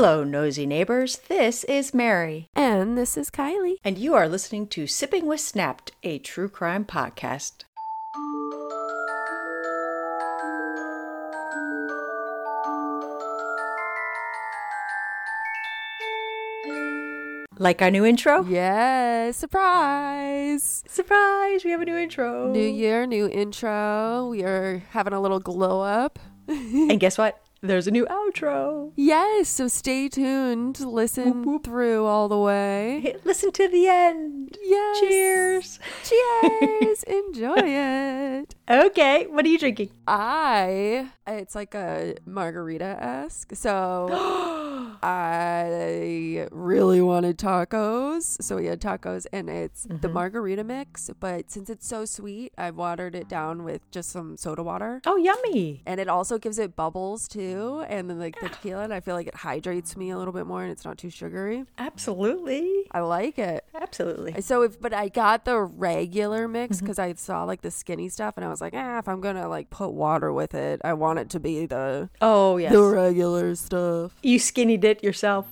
Hello, nosy neighbors. This is Mary, And this is Kylie. and you are listening to Sipping with Snapped, a true crime podcast. Like our new intro? Yes, surprise. Surprise, we have a new intro. New year, new intro. We are having a little glow up. And guess what? There's a new outro. Yes, so stay tuned. Listen through all the way. Listen to the end. Yes. Cheers. Cheers. Enjoy it. Okay, what are you drinking? I, it's like a margarita esque. So I really wanted tacos. So we had tacos and it's the Mm-hmm. margarita mix. But since it's so sweet, I've watered it down with just some soda water. Oh, yummy. and it also gives it bubbles too and then like the tequila and i feel like it hydrates me a little bit more and it's not too sugary Absolutely. i like it Absolutely. so if but i got the regular mix Mm-hmm. because i saw like the skinny stuff and i was like ah if i'm gonna like put water with it i want it to be the Oh, yes. the regular stuff You skinnied it yourself.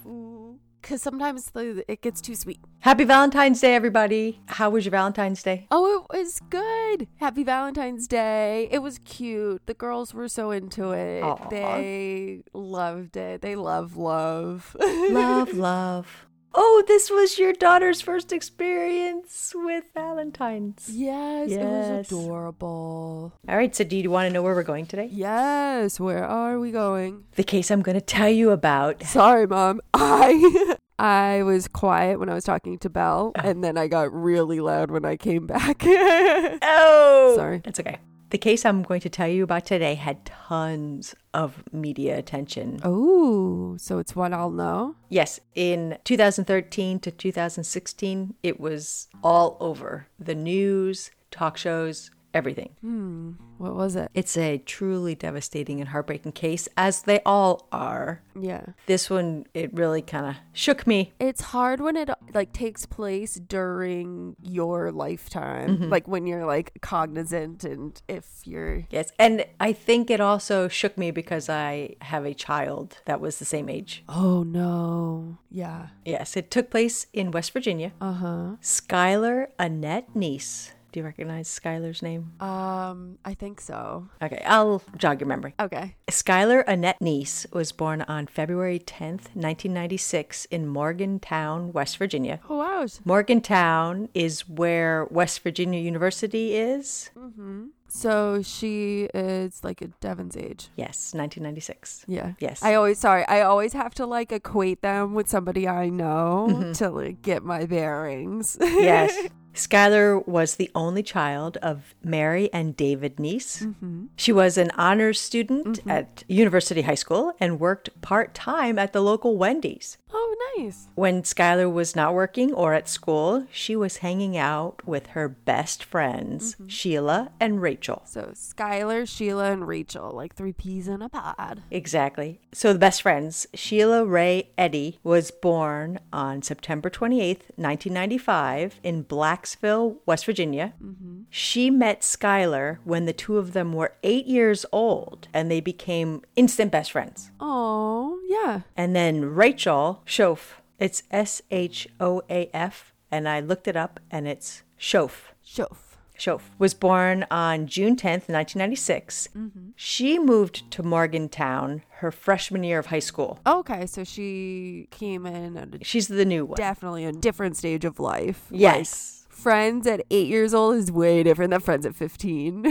Because sometimes the, it gets too sweet Happy Valentine's Day, everybody. How was your Valentine's Day? oh it was good happy valentine's day it was cute the girls were so into it Aw. they loved it they love love love, love. Oh, this was your daughter's first experience with Valentine's. Yes, it was adorable. All right, so do you want to know where we're going today? Yes, where are we going? The case I'm going to tell you about. Sorry, mom. I I was quiet when I was talking to Belle, and then I got really loud when I came back. Oh, Sorry. It's okay. The case I'm going to tell you about today had tons of media attention. oh, so it's one I'll know. Yes, in 2013 to 2016, it was all over the news, talk shows, everything. Hmm. What was it? It's a truly devastating and heartbreaking case, as they all are. Yeah. This one, it really kind of shook me. It's hard when it like takes place during your lifetime, like when you're like cognizant and if you're Yes, and I think it also shook me because I have a child that was the same age. Oh no. Yeah. Yes, it took place in West Virginia. Uh-huh. Skylar Annette Neese. Do you recognize Skylar's name? Um, I think so. Okay, I'll jog your memory. Okay. Skylar Annette Neese was born on February 10th, 1996, in Morgantown, West Virginia. Oh wow. Morgantown is where West Virginia University is. Mm-hmm. So she is like a Devon's age. Yes, 1996. Yeah. Yes. I always sorry. I always have to like equate them with somebody I know to like get my bearings. yes. Skylar was the only child of Mary and David Neese. Mm-hmm. She was an honors student mm-hmm. at University High School and worked part time at the local Wendy's. oh, nice. When Skylar was not working or at school, she was hanging out with her best friends, mm-hmm. Shelia and Rachel. So Skylar, Shelia, and Rachel, like three peas in a pod. Exactly. So the best friends, Shelia Ray Eddy, was born on September 28th, 1995, in Blacksville, West Virginia. Mm-hmm. She met Skylar when the two of them were eight years old, and they became instant best friends. Oh, yeah. And then Rachel Shoaf, it's S H O A F, and I looked it up, and it's Shoaf. Shof. Shoaf was born on June 10th, 1996. Mm-hmm. She moved to Morgantown her freshman year of high school. Okay, so she came in at a, She's the new one. definitely a different stage of life. yes. Friends at eight years old is way different than friends at 15.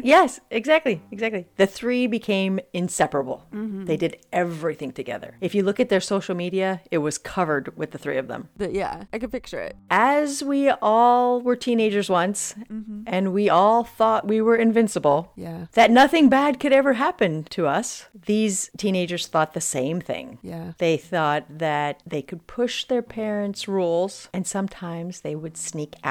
Yes, exactly, exactly. The three became inseparable. Mm-hmm. They did everything together. If you look at their social media, it was covered with the three of them. but yeah, I can picture it. As we all were teenagers once, mm-hmm. and we all thought we were invincible, Yeah. that nothing bad could ever happen to us, these teenagers thought the same thing. Yeah. They thought that they could push their parents' rules, and sometimes they would sneak out.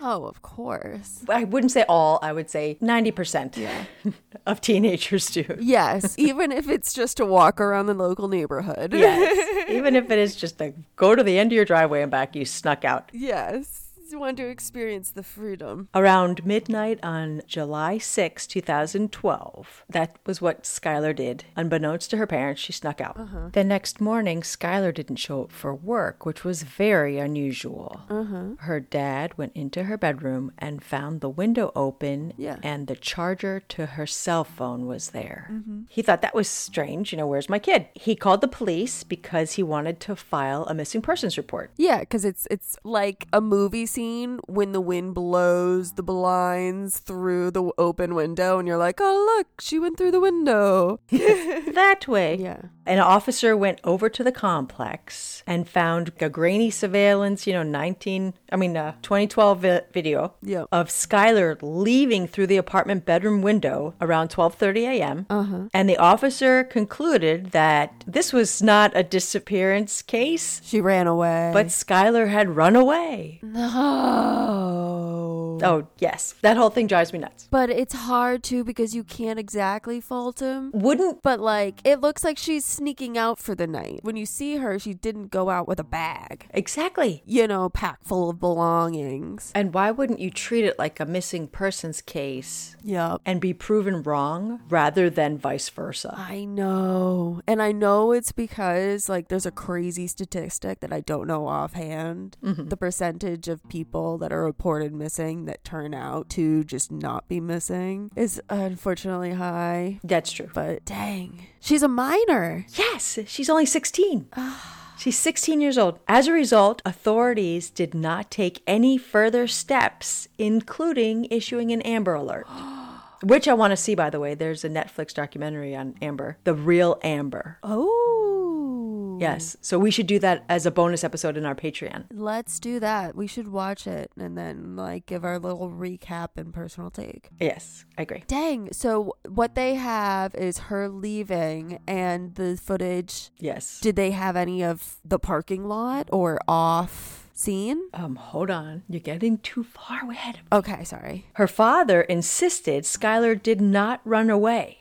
Oh, of course. I wouldn't say all, I would say 90% of teenagers do. Yes, even if it's just to walk around the local neighborhood. Yes. Even if it is just to go to the end of your driveway and back, you snuck out. Yes. Want to experience the freedom. Around midnight on July 6, 2012, that was what Skylar did. Unbeknownst to her parents, she snuck out. Uh-huh. The next morning, Skylar didn't show up for work, which was very unusual. Uh-huh. Her dad went into her bedroom and found the window open Yeah. and the charger to her cell phone was there. Mm-hmm. He thought that was strange. You know, where's my kid? He called the police because he wanted to file a missing persons report. Yeah, because it's it's like a movie scene when the wind blows the blinds through the open window, and you're like, "Oh, look, she went through the window." that way. yeah. An officer went over to the complex and found a grainy surveillance, you know, 19, I mean, uh, 2012 vi- video Yep. of Skylar leaving through the apartment bedroom window around 12:30 a.m. Uh-huh. And the officer concluded that this was not a disappearance case, She ran away. but Skylar had run away. no. Oh. Mm. Oh, yes. That whole thing drives me nuts. But it's hard too because you can't exactly fault him. Wouldn't But like, it looks like she's sneaking out for the night. When you see her, she didn't go out with a bag, exactly. you know, packed full of belongings. And why wouldn't you treat it like a missing persons case Yep. and be proven wrong rather than vice versa? I know. And I know it's because, like, there's a crazy statistic that I don't know offhand. Mm-hmm. The percentage of people that are reported missing that turn out to just not be missing is unfortunately high. That's true. But dang, she's a minor. Yes, she's only 16. Ah. She's 16 years old. As a result, authorities did not take any further steps, including issuing an Amber Alert. Which I want to see, by the way. There's a Netflix documentary on Amber, The Real Amber. Oh. Yes. So we should do that as a bonus episode in our Patreon. Let's do that. We should watch it and then, like, give our little recap and personal take. Yes, I agree. Dang. So, what they have is her leaving and the footage Yes. Did they have any of the parking lot or off scene? Um, hold on. You're getting too far ahead. Okay, sorry. Her father insisted Skylar did not run away.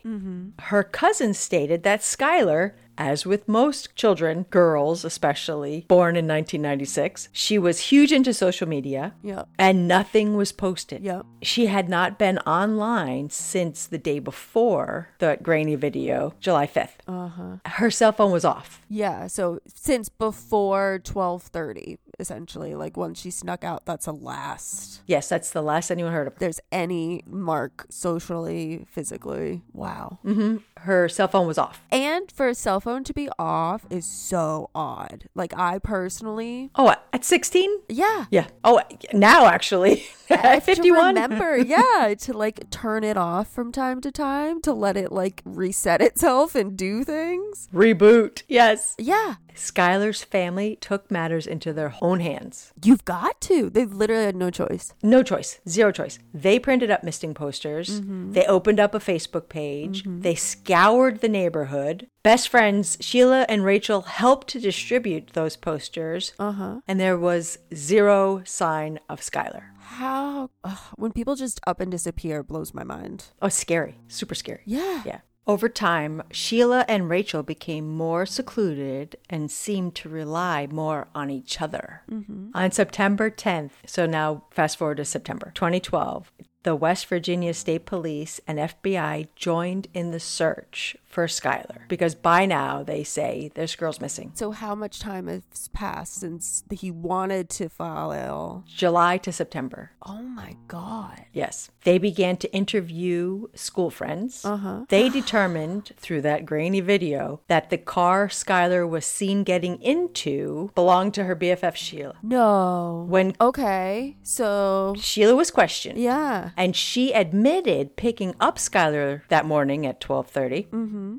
Her cousin stated that Skylar, as with most children, girls especially, born in 1996, she was huge into social media Yep. and nothing was posted. Yep. She had not been online since the day before the grainy video, July 5th. Uh-huh. Her cell phone was off. Yeah, so since before 12:30 essentially, like once she snuck out, that's the last Yes, that's the last anyone heard of her. there's any mark socially, physically. Wow. Mm-hmm. Her cell phone was off. And for a cell phone to be off is so odd. Like I personally, Oh, at 16? yeah. Yeah. Oh, now actually. At 51? remember, yeah, to like turn it off from time to time to let it like reset itself and do things. Reboot. Yes. Yeah, Skylar's family took matters into their own hands. you've got to. They literally had no choice. No choice, zero choice. They printed up misting posters. They opened up a Facebook page. They scoured the neighborhood. Best friends Shelia and Rachel helped to distribute those posters. Uh huh. And there was zero sign of Skylar. How ugh, when people just up and disappear blows my mind. Oh, scary. Super scary. Yeah. Yeah. Over time, Shelia and Rachel became more secluded and seemed to rely more on each other. Mm-hmm. On September 10th, so now fast forward to September 2012, the West Virginia State Police and FBI joined in the search for Skylar because by now they say this girl's missing. So how much time has passed since he wanted to file? July to September. Oh my god. Yes. They began to interview school friends. Uh-huh. They determined through that grainy video that the car Skylar was seen getting into belonged to her BFF Shelia. No. When Okay. So Shelia was questioned, yeah. and she admitted picking up Skylar that morning at 12:30,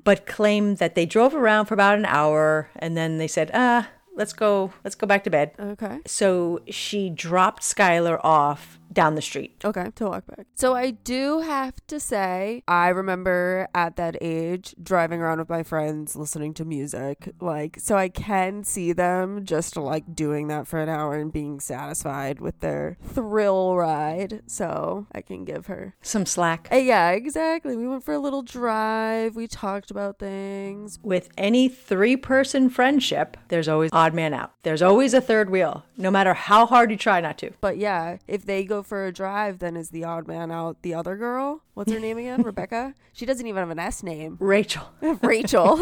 but claimed that they drove around for about an hour and then they said, "Ah, let's go, let's go back to bed." Okay. So she dropped Skylar off down the street. Okay, to walk back. So I do have to say, I remember at that age driving around with my friends listening to music. Like, so I can see them just like doing that for an hour and being satisfied with their thrill ride. So I can give her. Some slack. Uh, yeah, exactly. We went for a little drive. We talked about things. With any three person friendship, there's always odd man out. There's always a third wheel. no matter how hard you try not to. But yeah, if they go for a drive, then is the odd man out the other girl? What's her name again? Rebecca? She doesn't even have an S name. Rachel. Rachel.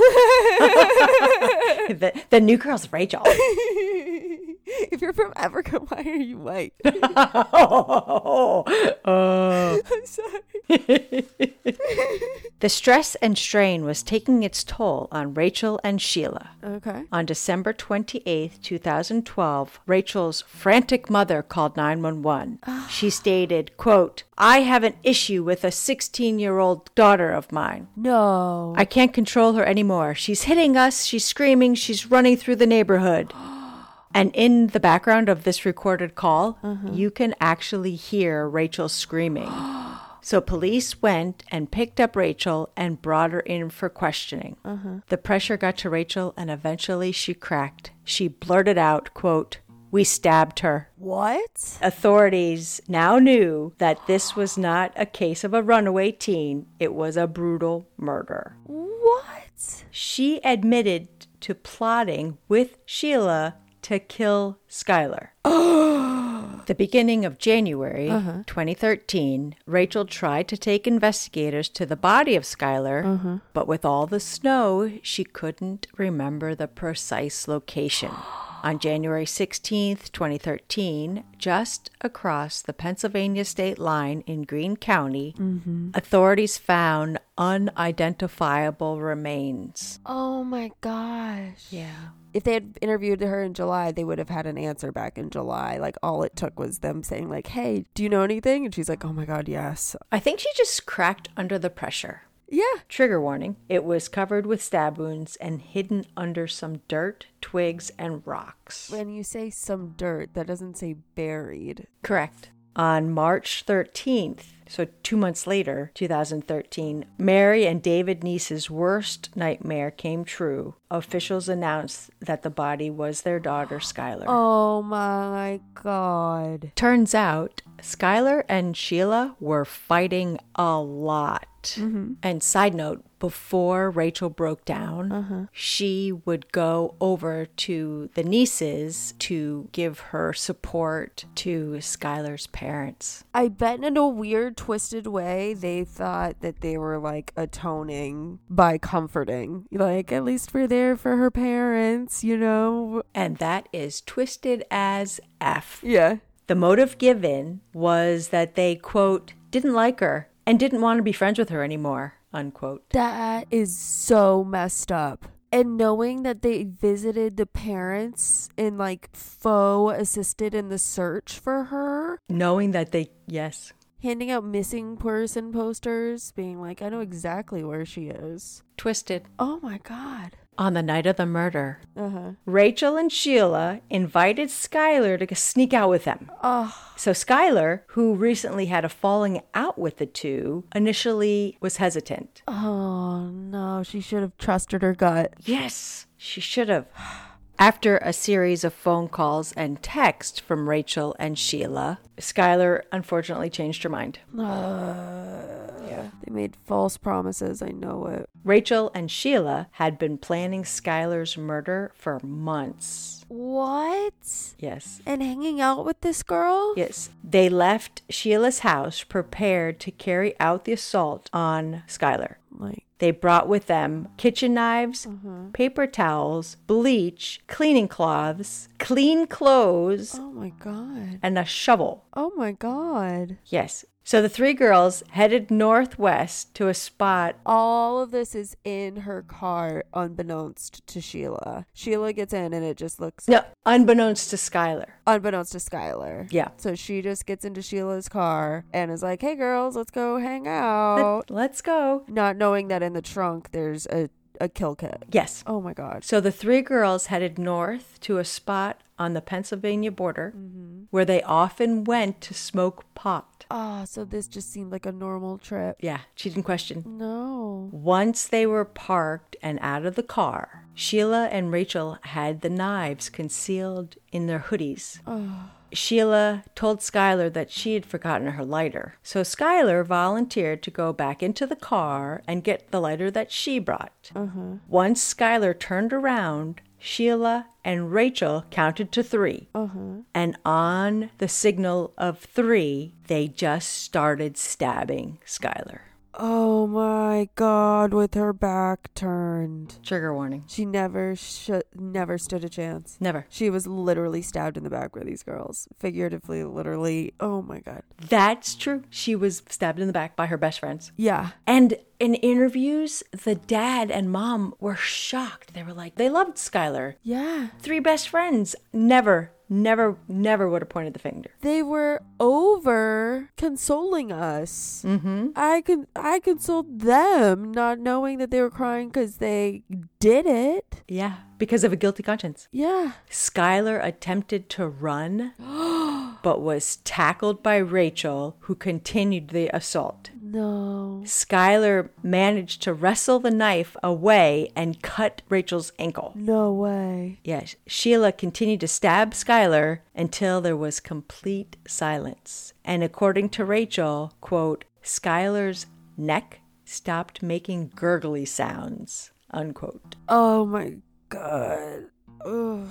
the, the new girl's Rachel. if you're from Africa, why are you white? oh, I'm sorry. The stress and strain was taking its toll on Rachel and Shelia. Okay. On December 28th, 2012, Rachel's frantic mother called 911. Ah. she stated, quote, I have an issue with a 16-year-old daughter of mine. No. I can't control her anymore. She's hitting us, she's screaming, she's running through the neighborhood. Oh. And in the background of this recorded call, mm-hmm. you can actually hear Rachel screaming. So police went and picked up Rachel and brought her in for questioning. Mm-hmm. The pressure got to Rachel and eventually she cracked. She blurted out, quote, "We stabbed her." what? Authorities now knew that this was not a case of a runaway teen, it was a brutal murder. What? She admitted to plotting with Shelia to kill Skylar. the beginning of January uh-huh. 2013, Rachel tried to take investigators to the body of Skylar, uh-huh. but with all the snow, she couldn't remember the precise location. On January 16th, 2013, just across the Pennsylvania state line in Greene County, mm-hmm. authorities found unidentifiable remains. Oh my gosh. Yeah. If they had interviewed her in July, they would have had an answer back in July. Like all it took was them saying like, "Hey, do you know anything?" And she's like, "Oh my god, yes." I think she just cracked under the pressure. Yeah. Trigger warning it was covered with stab wounds and hidden under some dirt, twigs, and rocks. When you say some dirt, that doesn't say buried. Correct. On March 13th, so two months later, 2013, Mary and David Neese's worst nightmare came true. Officials announced that the body was their daughter, Skylar. Oh my god. Turns out, Skylar and Shelia were fighting a lot. Mm-hmm. And side note, before Rachel broke down, uh-huh. she would go over to the Neeses to give her support to Skylar's parents. I bet in a weird, twisted way, they thought that they were like atoning by comforting. Like, at least we're there for her parents, you know? And that is twisted as F. Yeah. The motive given was that they, quote, didn't like her and didn't want to be friends with her anymore, unquote. That is so messed up. And knowing that they visited the parents and like faux assisted in the search for her, Knowing that they, yes, handing out missing person posters, being like, I know exactly where she is. twisted. Oh my God. On the night of the murder, Uh huh. Rachel and Shelia invited Skylar to sneak out with them. Oh, So Skylar, who recently had a falling out with the two, initially was hesitant. oh no. She should have trusted her gut. Yes, she should have. After a series of phone calls and texts from Rachel and Shelia, Skylar unfortunately changed her mind. yeah. They made false promises. I know it. Rachel and Shelia had been planning Skylar's murder for months. What? Yes. And hanging out with this girl? Yes. They left Shelia's house prepared to carry out the assault on Skylar. Like, They brought with them kitchen knives, mm-hmm. paper towels, bleach, cleaning cloths, clean clothes, oh my God. and a shovel. Oh my God. Yes. So the three girls headed northwest to a spot. All of this is in her car, unbeknownst to Shelia. Shelia gets in and it just looks No, unbeknownst to Skylar. unbeknownst to Skylar. Yeah. So she just gets into Shelia's car and is like, hey girls, let's go hang out. Let, let's go. Not knowing that in the trunk there's a, a kill kit. Yes. Oh my God. So the three girls headed north to a spot on the Pennsylvania border mm-hmm. where they often went to smoke pot. Ah, so this just seemed like a normal trip. Yeah, she didn't question. No. Once they were parked and out of the car, Shelia and Rachel had the knives concealed in their hoodies. Shelia told Skylar that she had forgotten her lighter. So Skylar volunteered to go back into the car and get the lighter that she brought. Once Skylar turned around, Shelia, and Rachel counted to three. Uh-huh. And on the signal of three, they just started stabbing Skylar. Oh my god, with her back turned. Trigger warning. She never should never stood a chance. Never. She was literally stabbed in the back by these girls. Figuratively, literally. Oh my god. That's true. She was stabbed in the back by her best friends. Yeah. And in interviews, the dad and mom were shocked. They were like, they loved Skylar. Yeah. Three best friends. Never, never, never would have pointed the finger. They were over consoling us. Mm-hmm. I could I consoled them, not knowing that they were crying because they did it. Yeah, because of a guilty conscience. Yeah. Skylar attempted to run, but was tackled by Rachel, who continued the assault. No. Skylar managed to wrestle the knife away and cut Rachel's ankle. No way. Yes, Shelia continued to stab Skylar until there was complete silence. And according to Rachel, quote, Skylar's neck stopped making gurgly sounds, unquote. Oh my god. Ugh.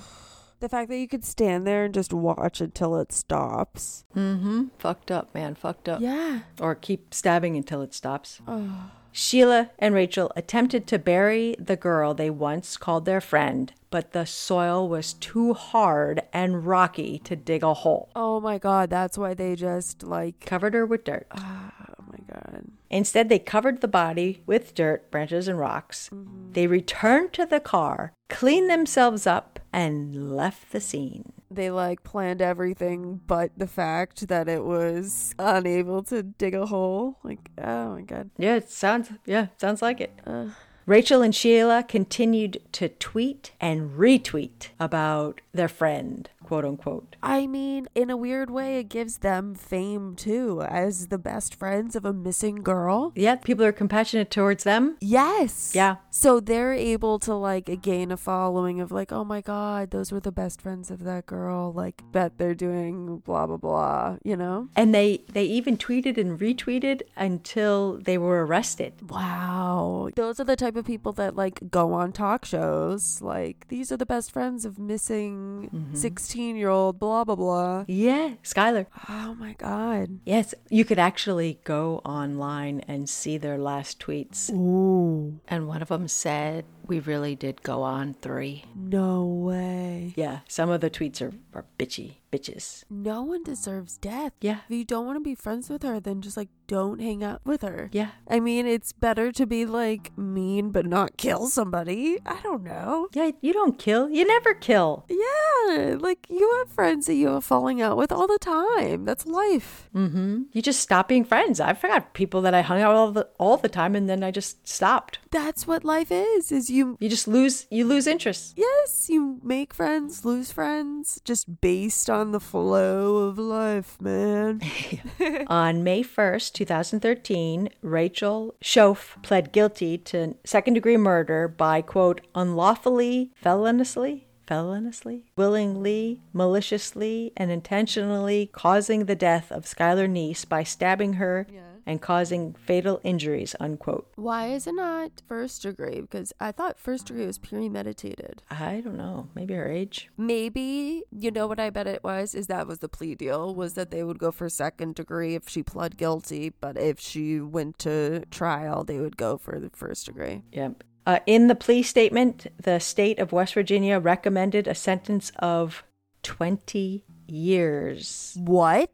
The fact that you could stand there and just watch until it stops. Mm-hmm. Fucked up, man. Fucked up. Yeah. Or keep stabbing until it stops. Oh. Shelia and Rachel attempted to bury the girl they once called their friend, but the soil was too hard and rocky to dig a hole. Oh my god, that's why they just like Covered her with dirt. Oh my god. Instead, they covered the body with dirt, branches, and rocks. They returned to the car, cleaned themselves up, and left the scene. They like planned everything but the fact that it was unable to dig a hole. Like, oh my god. Yeah, it sounds yeah, sounds like it. Uh, Rachel and Shelia continued to tweet and retweet about their friend, quote unquote. I mean, in a weird way, it gives them fame too, as the best friends of a missing girl. Yeah, people are compassionate towards them. Yes. Yeah. So they're able to like gain a following of like, oh my god, those were the best friends of that girl. Like, bet they're doing blah blah blah. You know? And they they even tweeted and retweeted until they were arrested. Wow. Those are the type of people that like go on talk shows. Like, these are the best friends of missing mm-hmm. 16 year old blah blah blah. Yeah, Skylar. Oh my god. Yes, you could actually go online and see their last tweets. Ooh. And one of them said, We really did go on three. No way. Yeah, some of the tweets are, are bitchy, bitches. No one deserves death. Yeah. If you don't want to be friends with her, then just like don't hang out with her. Yeah. I mean, it's better to be like mean but not kill somebody. I don't know. Yeah, you don't kill. You never kill. Yeah, like you have friends that you are falling out with all the time. That's life. Mm-hmm. You just stop being friends. I forgot people that I hung out with all the, all the time and then I just stopped. That's what life is. Is you You you just lose you lose interest. yes, you make friends, lose friends, just based on the flow of life, man. On May 1st, 2013, Rachel Shoaf pled guilty to second degree murder by, quote, unlawfully, feloniously, feloniously, willingly, maliciously, and intentionally causing the death of Skylar Neese by stabbing her Yeah. And causing fatal injuries, unquote. Why is it not first degree? Because I thought first degree was premeditated. I don't know. Maybe her age. Maybe you know what I bet it was is that was the plea deal was that they would go for second degree if she pled guilty, but if she went to trial, they would go for the first degree. Yep. Uh, in the plea statement, the state of West Virginia recommended a sentence of 20 years What?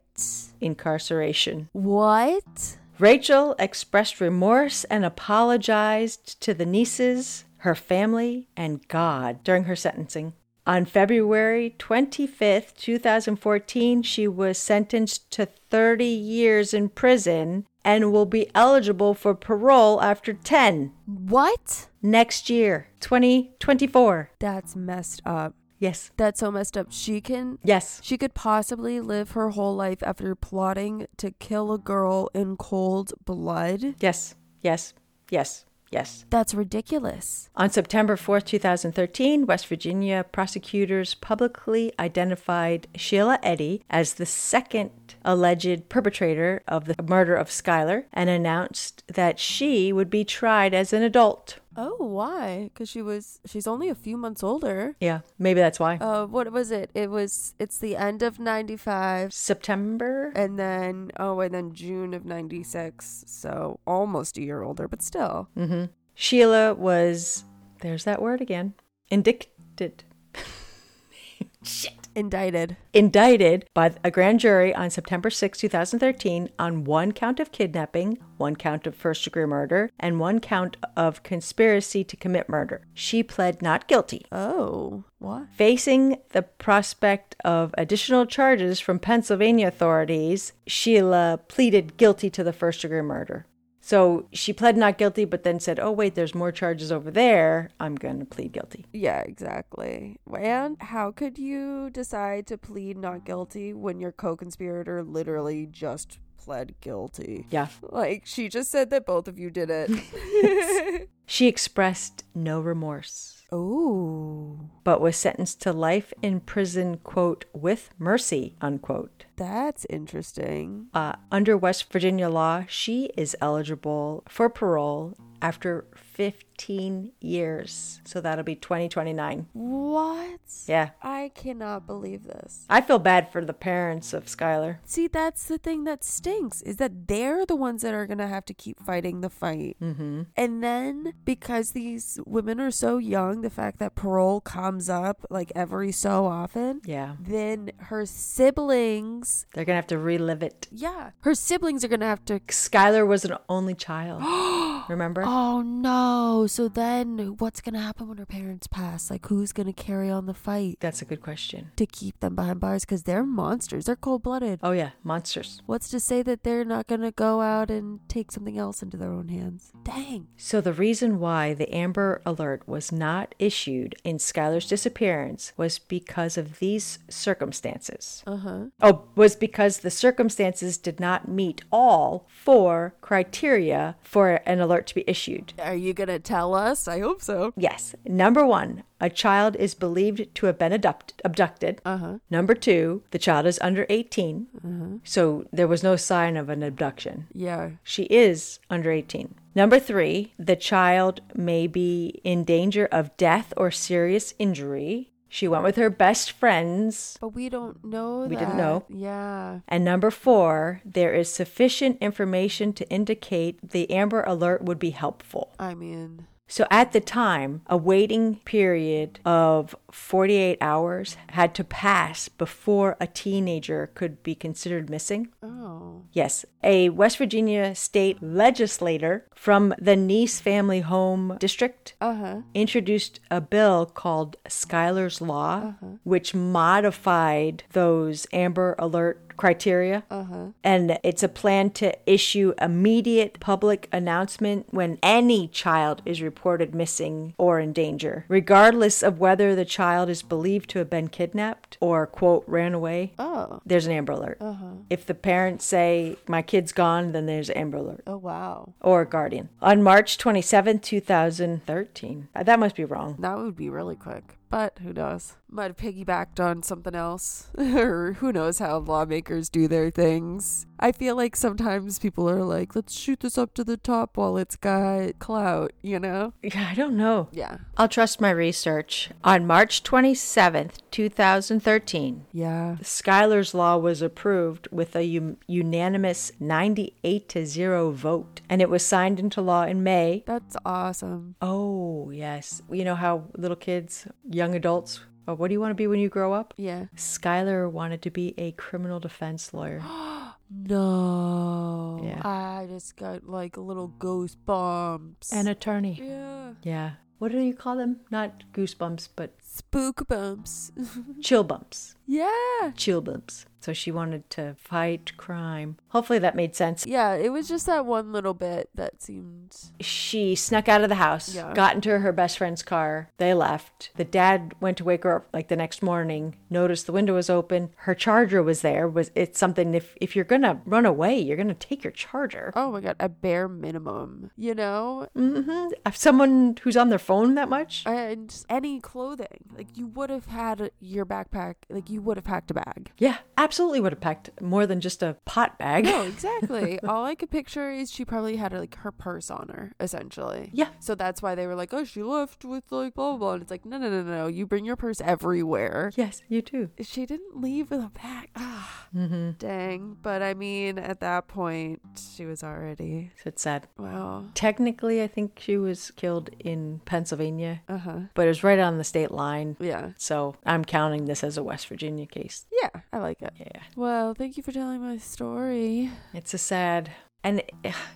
incarceration. What? Rachel expressed remorse and apologized to the Neeses, her family, and God during her sentencing. On February 25th, 2014, she was sentenced to 30 years in prison and will be eligible for parole after 10 What? next year, 2024. That's messed up. Yes. That's so messed up. She can Yes. she could possibly live her whole life after plotting to kill a girl in cold blood. Yes. Yes. Yes. Yes. That's ridiculous. On September 4th, 2013, West Virginia prosecutors publicly identified Shelia Eddy as the second alleged perpetrator of the murder of Skylar and announced that she would be tried as an adult. Oh, why? Because she was she's only a few months older. Yeah, maybe that's why. Uh, what was it? It was it's the end of ninety five, September? and then oh, and then June of ninety six. So almost a year older, but still. Mm-hmm. Shelia was, there's that word again, indicted. Shit. Indicted. Indicted by a grand jury on September 6, 2013, on one count of kidnapping, one count of first degree murder, and one count of conspiracy to commit murder. She pled not guilty. Oh, what? Facing the prospect of additional charges from Pennsylvania authorities, Shelia pleaded guilty to the first degree murder. So she pled not guilty, but then said, Oh, wait, there's more charges over there. I'm going to plead guilty. Yeah, exactly. And how could you decide to plead not guilty when your co-conspirator literally just pled guilty? Yeah. Like she just said that both of you did it. She expressed no remorse, oh, but was sentenced to life in prison, quote, with mercy, unquote. That's interesting. Uh, under West Virginia law, she is eligible for parole after 15 years. So that'll be 2029. What? Yeah. I cannot believe this. I feel bad for the parents of Skylar. See, that's the thing that stinks is that they're the ones that are going to have to keep fighting the fight. Mm-hmm. And then because these women are so young, the fact that parole comes up like every so often, Yeah. then her siblings, They're going to have to relive it. yeah, her siblings are going to have to. Skylar was an only child. Remember? Oh no. Oh, so then what's going to happen when her parents pass? Like, who's going to carry on the fight That's a good question. to keep them behind bars? Because they're monsters, they're cold blooded. Oh, yeah. Monsters. What's to say that they're not going to go out and take something else into their own hands? Dang. So, the reason why the Amber Alert was not issued in Skylar's disappearance was because of these circumstances. Uh huh. Oh, was because the circumstances did not meet all four criteria for an alert to be issued. Are you going to tell us? I hope so. Yes. Number one, a child is believed to have been abduct- abducted. Uh huh. Number two, the child is under 18. So there was no sign of an abduction. Yeah. She is under 18. Number three, the child may be in danger of death or serious injury. She went with her best friends. But we don't know We that. didn't know. Yeah. And number four, there is sufficient information to indicate the Amber Alert would be helpful. I mean, So at the time, a waiting period of 48 hours had to pass before a teenager could be considered missing. oh. Yes, a West Virginia state legislator from the Nice Family Home District Uh huh. introduced a bill called Skylar's Law, which modified those Amber Alert criteria. Uh huh. And it's a plan to issue immediate public announcement when any child is reported missing or in danger, regardless of whether the child is believed to have been kidnapped or, quote, ran away. Oh. There's an Amber Alert. Uh huh. If the parents say, my kid's gone, then there's Amber Alert Oh wow. or Guardian. On March 27, 2013. Uh, That must be wrong. That would be really quick. But who knows? Might have piggybacked on something else. or who knows how lawmakers do their things. I feel like sometimes people are like, let's shoot this up to the top while it's got clout, you know? Yeah, I don't know. Yeah. I'll trust my research. On March 27th, 2013, Yeah. Skylar's Law was approved with a u- unanimous 98 to 0 vote, and it was signed into law in May. That's awesome. Oh, yes. You know how little kids, young adults, oh, what do you want to be when you grow up? Yeah. Skylar wanted to be a criminal defense lawyer. No. Yeah. I just got like little goosebumps. An attorney. yeah. Yeah. What do you call them? Not goosebumps, but Spook bumps. chill bumps. yeah. Chill bumps. So she wanted to fight crime. Hopefully that made sense. Yeah, it was just that one little bit that seemed. She snuck out of the house, Yeah. got into her best friend's car. They left. The dad went to wake her up like the next morning, noticed the window was open. Her charger was there. Was it's something if if you're gonna run away, you're gonna take your charger. Oh my god, a bare minimum, you know? Mm-hmm. Someone who's on their phone that much. And any clothing. Everything. Like you would have had your backpack, like you would have packed a bag. Yeah, absolutely would have packed more than just a pot bag. No, exactly. All I could picture is she probably had like her purse on her, essentially. Yeah. So that's why they were like, oh, she left with like blah blah blah. And it's like, no, no, no, no. You bring your purse everywhere. Yes, you too. She didn't leave with a bag. Ah, Mm-hmm. dang. But I mean, at that point, she was already. It's sad. Wow. Technically, I think she was killed in Pennsylvania, Uh huh. but it was right on the state line. Yeah. So I'm counting this as a West Virginia case. Yeah, I like it. Yeah. Well, thank you for telling my story. It's a sad. And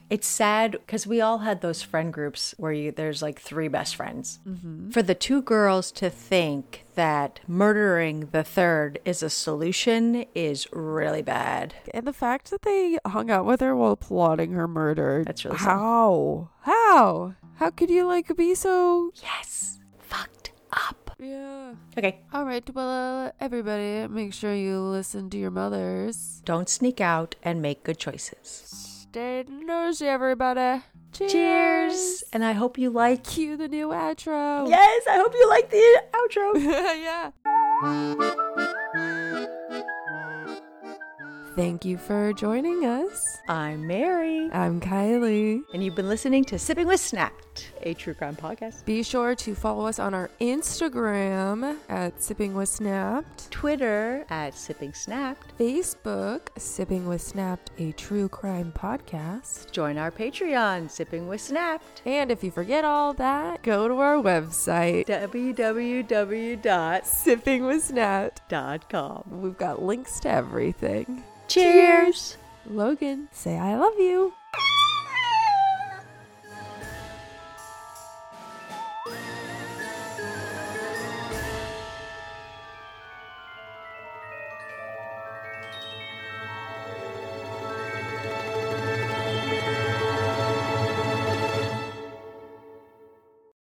it's sad because we all had those friend groups where you, there's like three best friends. Mm-hmm. For the two girls to think that murdering the third is a solution is really bad. And the fact that they hung out with her while plotting her murder. That's really sad. How? How? How could you like be so Yes. Fucked up. Yeah. Okay. All right. Well, uh, everybody, make sure you listen to your mothers. Don't sneak out and make good choices. Stay nosy, everybody. Cheers. Cheers. And I hope you like. Cue the new outro. Yes, I hope you like the outro. yeah. Thank you for joining us. I'm Mary. I'm Kylie. And you've been listening to Sipping with Snapped, a true crime podcast. Be sure to follow us on our Instagram at Sipping with Snapped, Twitter at Sipping Snapped. Facebook Sipping with Snapped, a true crime podcast. Join our Patreon, Sipping with Snapped. And if you forget all that, go to our website, www.com. sippingwithsnapped. We've got links to everything. Cheers. Logan, say I love you.